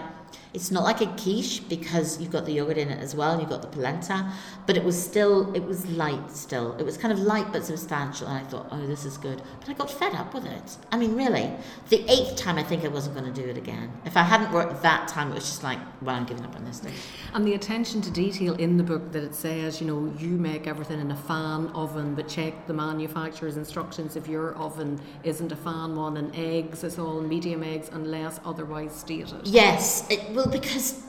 it's not like a quiche because you've got the yogurt in it as well and you've got the polenta, but it was still, it was light still. It was kind of light but substantial. And I thought, oh, this is good. But I got fed up with it. I mean, really. The eighth time, I think I wasn't going to do it again. If I hadn't worked that time, it was just like, well, I'm giving up on this thing. And the attention to detail in the book that it says, you know, you make everything in a fan oven, but check the manufacturer's instructions if your oven isn't a fan one, and eggs is all medium eggs unless otherwise stated. Yes. It, well, because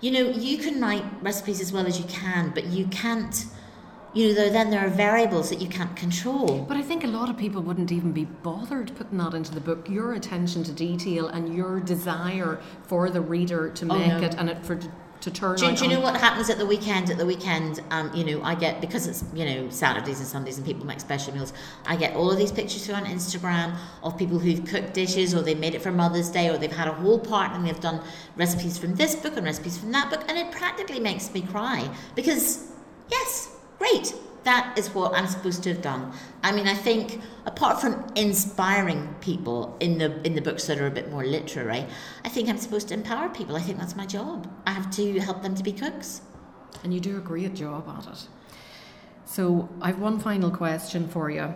you know you can write recipes as well as you can, but you can't. You know, though, then there are variables that you can't control. But I think a lot of people wouldn't even be bothered putting that into the book. Your attention to detail and your desire for the reader to Oh, make no. it and it for to turn Do, do you know what happens at the weekend? At the weekend, um, you know, I get because it's you know Saturdays and Sundays and people make special meals. I get all of these pictures through on Instagram of people who've cooked dishes or they made it for Mother's Day or they've had a whole part and they've done recipes from this book and recipes from that book, and it practically makes me cry because yes, great. That is what I'm supposed to have done. I mean, I think apart from inspiring people in the in the books that are a bit more literary, I think I'm supposed to empower people. I think that's my job. I have to help them to be cooks. And you do a great job at it. So I've one final question for you.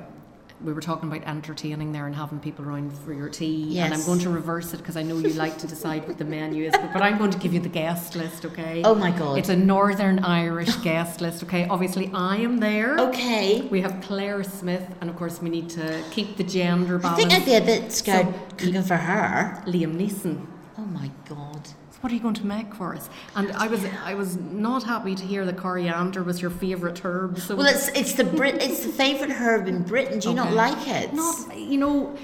We were talking about entertaining there and having people around for your tea. And I'm going to reverse it because I know you like to decide what the menu is. But, but I'm going to give you the guest list, okay? Oh my God. It's a Northern Irish guest list, okay? Obviously, I am there. Okay. We have Clare Smyth, and of course, we need to keep the gender I think I'd be a bit scared So- cooking for her. Liam Neeson. Oh my god. What are you going to make for us? And I was I was not happy to hear that coriander was your favourite herb. So Well, it's it's the Brit it's the favourite herb in Britain. Do you not like it? Not, you know,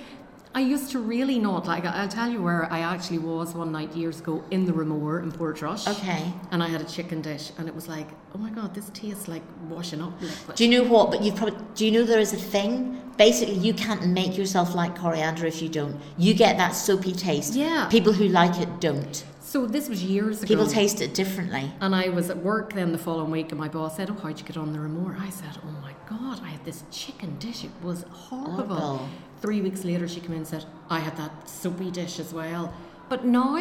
I used to really not like. I'll tell you where I actually was one night years ago in the Ramore in Portrush. Okay. And I had a chicken dish, and it was like, oh my god, this tastes like washing up liquid. Do you know what? But you probably do you know there is a thing? Basically, you can't make yourself like coriander if you don't. You get that soapy taste. Yeah. People who like it don't. So this was years ago. People taste it differently. And I was at work then the following week, and my boss said, "Oh, how'd you get on the Ramore?" I said, "Oh my god, I had this chicken dish. It was horrible." Horrible. Three weeks later, she came in and said, "I had that soapy dish as well." But now,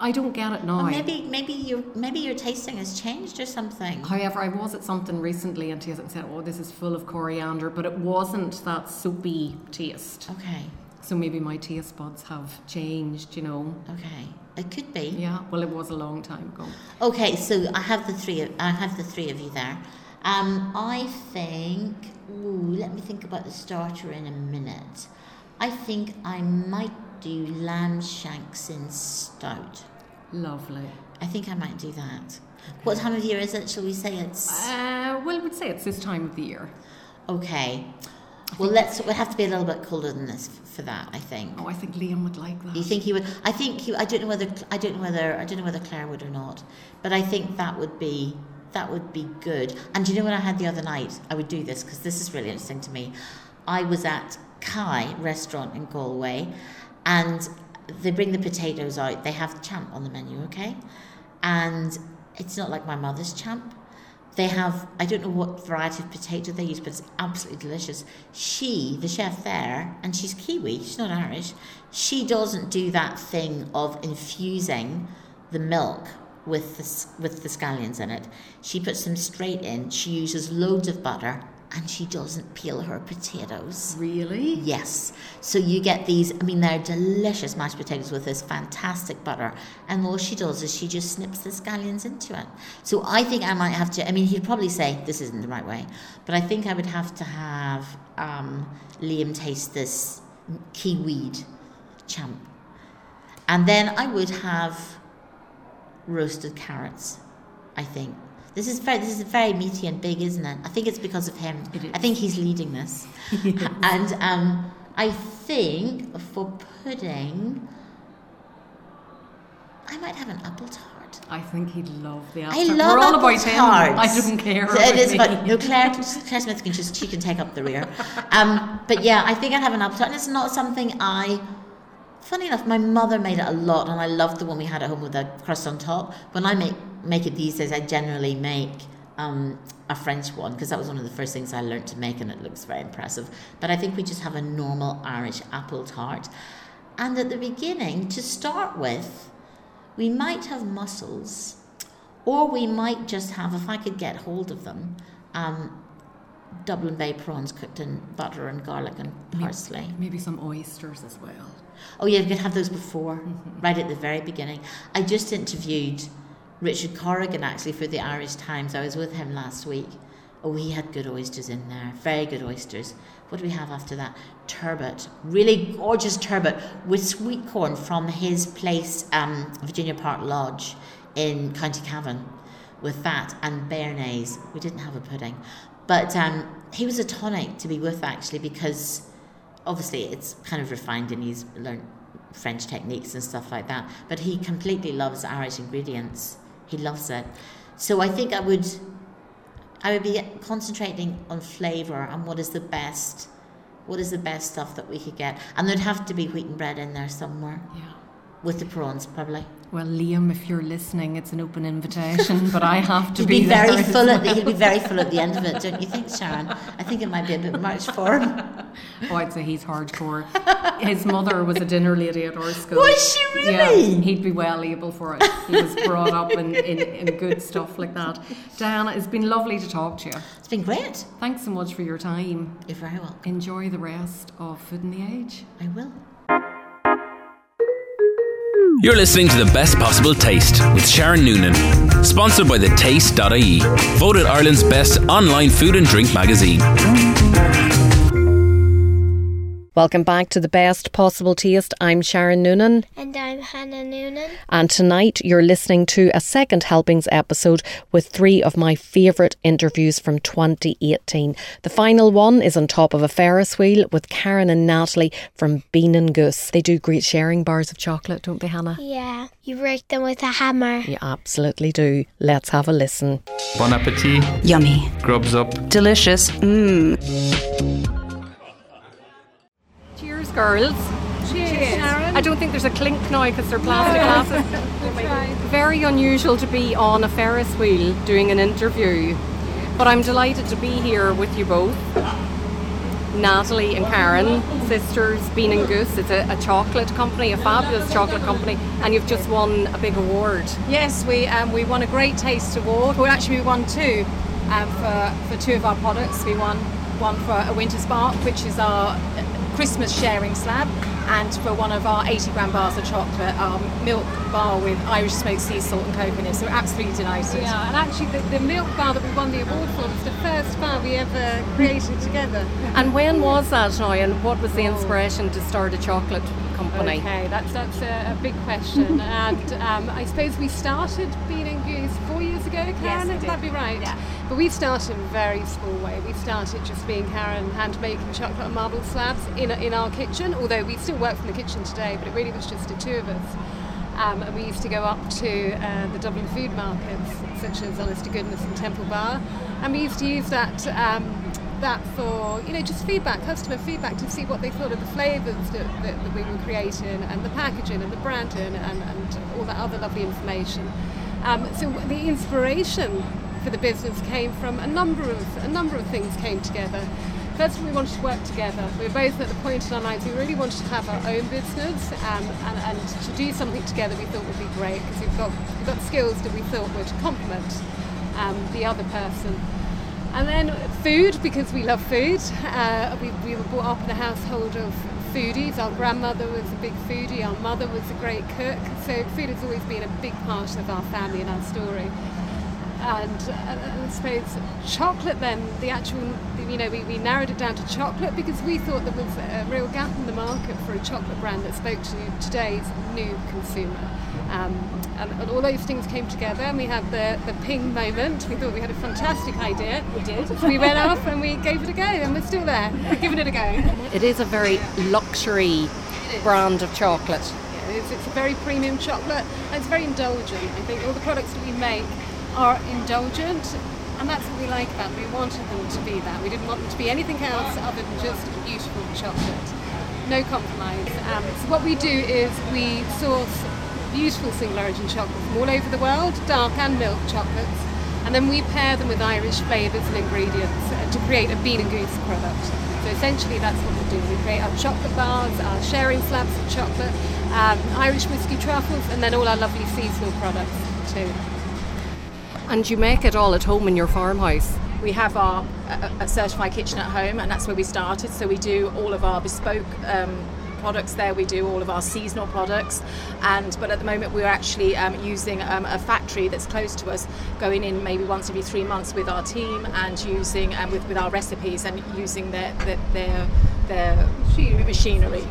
I don't get it now. Or maybe maybe your maybe your tasting has changed or something. However, I was at something recently and tasted and said, "Oh, this is full of coriander," but it wasn't that soapy taste. Okay. So maybe my taste buds have changed. You know? Okay. It could be. Yeah. Well, it was a long time ago. Okay, so I have the three. Of, I have the three of you there. Um, I think. Ooh, let me think about the starter in a minute. I think I might do lamb shanks in stout. Lovely. I think I might do that. What time of year is it? Shall we say it's Uh, well, we'd say it's this time of the year. okay? Well, let's. We'll have to be a little bit colder than this f- for that. I think. Oh, I think Liam would like that. You think he would? I think he. I don't know whether. I don't know whether. I don't know whether Clare would or not. But I think that would be. That would be good. And do you know what I had the other night? I would do this because this is really interesting to me. I was at Kai restaurant in Galway, and they bring the potatoes out. They have champ on the menu, okay? And it's not like my mother's champ. They have, I don't know what variety of potato they use, but it's absolutely delicious. She, the chef there, and she's Kiwi, she's not Irish, she doesn't do that thing of infusing the milk with the, with the scallions in it. She puts them straight in, she uses loads of butter, and she doesn't peel her potatoes. Really? Yes. So you get these, I mean, they're delicious mashed potatoes with this fantastic butter. And all she does is she just snips the scallions into it. So I think I might have to, I mean, he'd probably say this isn't the right way, but I think I would have to have um, Liam taste this kiwied champ. And then I would have roasted carrots. I think. This is very this is very meaty and big, isn't it? I think it's because of him. I think he's leading this. and um, I think for pudding, I might have an apple tart. I think he'd love the apple I tart. love We're all apple about him. I don't care. So about it is, but no, Clare, Clare Smyth can just she can take up the rear. Um, but yeah, I think I'd have an apple tart, and it's not something I. Funny enough, my mother made it a lot, and I loved the one we had at home with the crust on top. When I make make it these days, I generally make um, a French one because that was one of the first things I learned to make, and it looks very impressive. But I think we just have a normal Irish apple tart, and at the beginning, to start with, we might have mussels, or we might just have, if I could get hold of them, um, Dublin Bay prawns cooked in butter and garlic and parsley. Maybe some oysters as well. Oh yeah, you could have those before, right at the very beginning. I just interviewed Richard Corrigan actually for the Irish Times. I was with him last week. Oh, he had good oysters in there, very good oysters. What do we have after that? Turbot, really gorgeous turbot with sweet corn from his place, um, Virginia Park Lodge in County Cavan, with that and béarnaise. We didn't have a pudding, but um, he was a tonic to be with actually because obviously it's kind of refined and he's learned French techniques and stuff like that. But he completely loves Irish ingredients. He loves it. So I think I would I would be concentrating on flavour and what is the best what is the best stuff that we could get. And there'd have to be wheaten bread in there somewhere. Yeah. With the prawns probably. Well, Liam, if you're listening, it's an open invitation, but I have to be, be very there. full at the he'd be very full at the end of it, don't you think, Sharon? I think it might be a bit much for him. Oh, I'd say he's hardcore. His mother was a dinner lady at our school. Was she really? Yeah, he'd be well able for it. He was brought up in, in, in good stuff like that. Diana, it's been lovely to talk to you. It's been great. Thanks so much for your time. You're very welcome. Enjoy the rest of Food on the Edge. I will. You're listening to the best possible taste with Sharon Noonan, sponsored by the Taste.ie, voted Ireland's best online food and drink magazine. Welcome back to the best possible taste. I'm Sharon Noonan. And I'm Hannah Noonan. And tonight you're listening to a second helpings episode with three of my favourite interviews from 2018. The final one is on top of a Ferris wheel with Karen and Natalie from Bean and Goose. They do great sharing bars of chocolate, don't they, Hannah? Yeah, you break them with a hammer. You absolutely do. Let's have a listen. Bon appetit. Yummy. Grubs up. Delicious. Mmm. Cheers, girls. Cheers. I don't think there's a clink now because they're plastic glasses. Very unusual to be on a Ferris wheel doing an interview, but I'm delighted to be here with you both. Natalie and Karen, sisters, Bean and Goose. It's a, a chocolate company, a fabulous chocolate company, and you've just won a big award. Yes, we um, we won a Great Taste Award. Well, actually, we won two um, for for two of our products. We won one for a Winter Spark, which is our Christmas sharing slab, and for one of our 80 gram bars of chocolate, our milk bar with Irish smoked sea salt and coconut. So we're absolutely delighted. Yeah, and actually, the, the milk bar that we won the award for was the first bar we ever created together. And when was that now, and what was the inspiration to start a chocolate company? Okay, that's that's a, a big question, and um, I suppose we started and Goose four years ago. Karen, we would that be right? Yeah. But we started in a very small way. We started just being Karen hand making chocolate and marble slabs in in our kitchen. Although we still work from the kitchen today, but it really was just the two of us. Um, and we used to go up to uh, the Dublin food markets, such as to Goodness and Temple Bar, and we used to use that um, that for you know just feedback, customer feedback, to see what they thought of the flavours that, that, that we were creating, and the packaging, and the branding, and, and all that other lovely information. Um, so the inspiration for the business came from a number of a number of things came together. First of all, we wanted to work together. We were both at the point in our lives we really wanted to have our own business um, and, and to do something together we thought would be great because we've got, we've got skills that we thought would complement um, the other person. And then food, because we love food. Uh, we, we were brought up in a household of foodies. Our grandmother was a big foodie, our mother was a great cook. So food has always been a big part of our family and our story and I suppose chocolate then the actual you know we, we narrowed it down to chocolate because we thought there was a real gap in the market for a chocolate brand that spoke to today's new consumer um, And, and all those things came together, and we had the, the ping moment. We thought we had a fantastic idea. We did. So we went off and we gave it a go, and we're still there. We're giving it a go. It is a very luxury brand of chocolate. It's, it's a very premium chocolate, and it's very indulgent. I think all the products that we make are indulgent, and that's what we like about them. We wanted them to be that. We didn't want them to be anything else other than just beautiful chocolate. No compromise. Um, so what we do is we source beautiful single origin chocolate from all over the world, dark and milk chocolates, and then we pair them with Irish flavours and ingredients uh, to create a bean and goose product. So essentially that's what we do. We create our chocolate bars, our sharing slabs of chocolate, um, Irish whiskey truffles, and then all our lovely seasonal products too. And you make it all at home in your farmhouse. We have our a, a certified kitchen at home, and that's where we started. So we do all of our bespoke um, products there. We do all of our seasonal products, and but at the moment we're actually um, using um, a factory that's close to us, going in maybe once every three months with our team and using um, with with our recipes and using their their their, their machinery.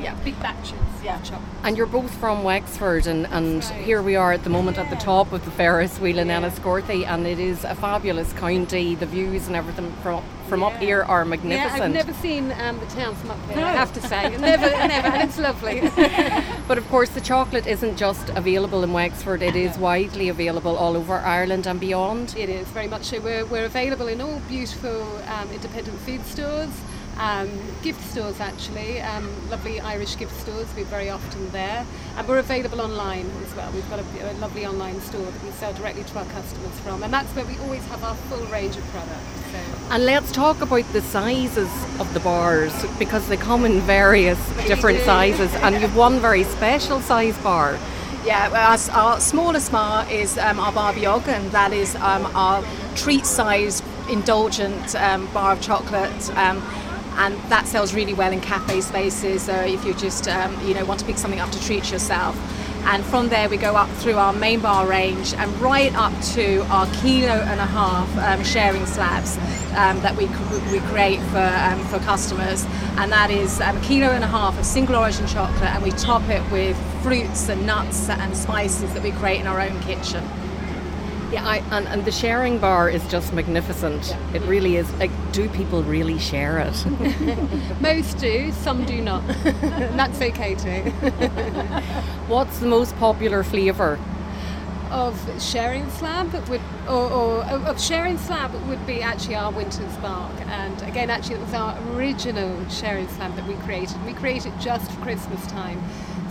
Yeah, big batches. Yeah, And you're both from Wexford, and, and here we are at the moment at the top of the Ferris wheel in Enniscorthy, and it is a fabulous county. The views and everything from from yeah. up here are magnificent. Yeah, I've never seen um, the town from up here. No. I have to say, never, never, and it's lovely. but of course, the chocolate isn't just available in Wexford; it is widely available all over Ireland and beyond. It is very much so. We're, we're available in all beautiful um, independent food stores um, gift stores actually, um, lovely Irish gift stores, we're very often there. And we're available online as well. We've got a, a, lovely online store that we sell directly to our customers from, and that's where we always have our full range of products. So. And let's talk about the sizes of the bars because they come in various different sizes, and you've one very special size bar. Yeah, well, our, our, smallest bar is um, our Barbiog, and that is um, our treat-sized, indulgent um, bar of chocolate. And that sells really well in cafe spaces or if you just um, you know want to pick something up to treat yourself and from there we go up through our main bar range and right up to our kilo and a half um, sharing slabs um, that we, we create for, um, for customers and that is um, a kilo and a half of single origin chocolate and we top it with fruits and nuts and spices that we create in our own kitchen. Yeah, I, and, and the sharing bar is just magnificent. Yeah. It really is. Like, do people really share it? Most do, some do not. that's okay too. What's the most popular flavour? Of sharing slab would, or, or of sharing slab would be actually our winter spark, and again, actually, it was our original sharing slab that we created. We created just for Christmas time.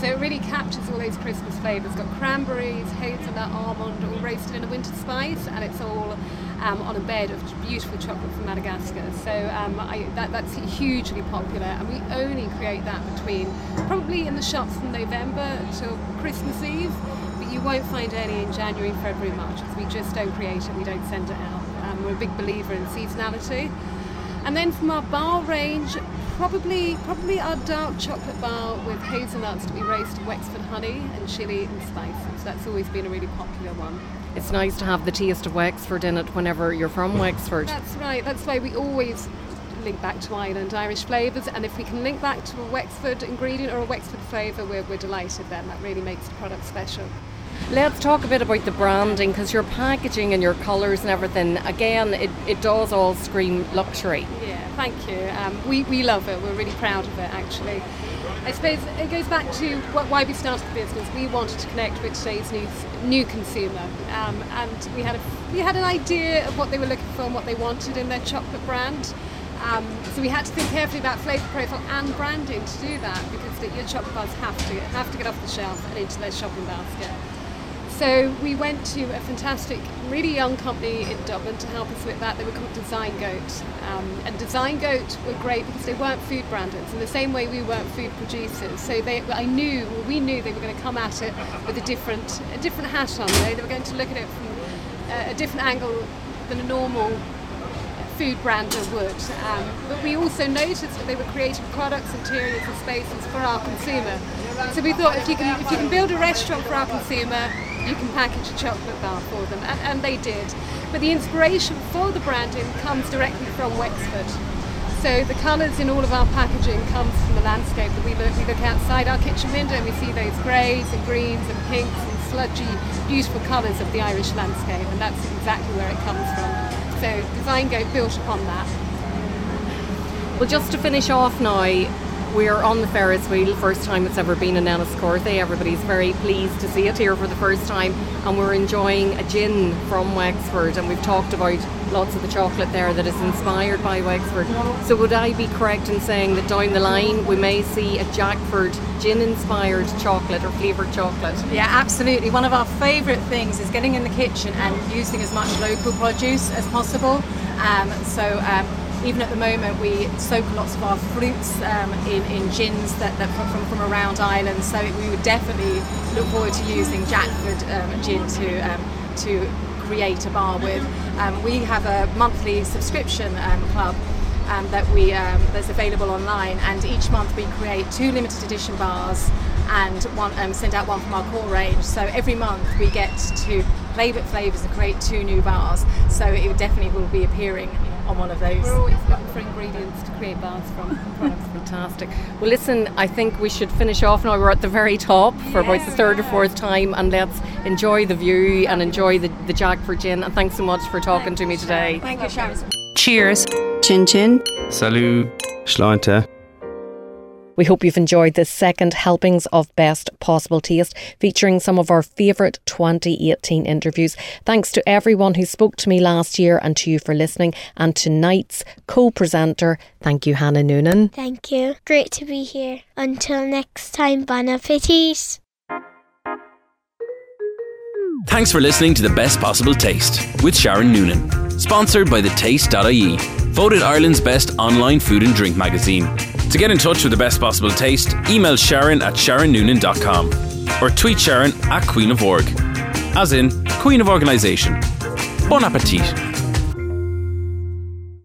So it really captures all those Christmas flavours. Got cranberries, hazelnut, almond, all roasted in a winter spice, and it's all um, on a bed of beautiful chocolate from Madagascar. So um, I, that, that's hugely popular, and we only create that between probably in the shops from November till Christmas Eve. But you won't find any in January, February, March because we just don't create it. We don't send it out. Um, we're a big believer in seasonality. And then from our bar range, probably probably our dark chocolate bar with hazelnuts to be roasted Wexford honey and chili and spices. That's always been a really popular one. It's nice to have the taste of Wexford in it whenever you're from Wexford. That's right. That's why we always link back to Ireland Irish flavours and if we can link back to a Wexford ingredient or a Wexford flavour we're, we're delighted then that really makes the product special. Let's talk a bit about the branding because your packaging and your colours and everything, again, it, it does all scream luxury. Yeah, thank you. Um, we, we love it, we're really proud of it actually. I suppose it goes back to what, why we started the business. We wanted to connect with today's new, new consumer, um, and we had a, we had an idea of what they were looking for and what they wanted in their chocolate brand. Um, so we had to think carefully about flavour profile and branding to do that because your chocolate bars have to have to get off the shelf and into their shopping basket. So we went to a fantastic, really young company in Dublin to help us with that. They were called Design Goat. Um, and Design Goat were great because they weren't food branders in the same way we weren't food producers. So they, I knew, well, we knew they were going to come at it with a different, a different hat on. Know? They were going to look at it from a, a different angle than a normal food brander would. Um, but we also noticed that they were creating products, interiors and spaces for our consumer. So we thought if you can, if you can build a restaurant for our consumer, you can package a chocolate bar for them, and, and they did. But the inspiration for the branding comes directly from Wexford. So the colours in all of our packaging comes from the landscape that we look, we look outside our kitchen window and we see those greys and greens and pinks and sludgy, beautiful colours of the Irish landscape, and that's exactly where it comes from. So Design Goat built upon that. Well, just to finish off now, we're on the Ferris wheel, first time it's ever been in Enniscorthy. Everybody's very pleased to see it here for the first time, and we're enjoying a gin from Wexford. And we've talked about lots of the chocolate there that is inspired by Wexford. So, would I be correct in saying that down the line we may see a Jackford gin inspired chocolate or flavoured chocolate? Yeah, absolutely. One of our favourite things is getting in the kitchen and using as much local produce as possible. Um, so, um, even at the moment we soak lots of our fruits um, in, in gins that, that from, from around Ireland so we would definitely look forward to using Jackford um, gin to, um, to create a bar with. Um, we have a monthly subscription um, club um, that we that's available online. And each month we create two limited edition bars and one send out one from our core range. So every month we get to play with flavours and create two new bars. So it definitely will be appearing on one of those. We're always looking for ingredients to create bars from products. Fantastic. Well, listen, I think we should finish off now. We're at the very top for yeah, about the third yeah. or fourth time, and let's enjoy the view and enjoy the, the Jackford gin. And thanks so much for talking Thank to me today. Thank you, Sharon. Cheers. Chin chin. Salut. Sláinte. We hope you've enjoyed this second helpings of Best Possible Taste, featuring some of our favourite 2018 interviews. Thanks to everyone who spoke to me last year and to you for listening. And tonight's co presenter, thank you, Hannah Noonan. Thank you. Great to be here. Until next time, bon appetit. Thanks for listening to The Best Possible Taste with Sharon Noonan. Sponsored by the Taste.ie, voted Ireland's best online food and drink magazine. To get in touch with the best possible taste, email Sharon at SharonNoonan.com or tweet Sharon at Queen of Org, as in Queen of Organisation. Bon appetit!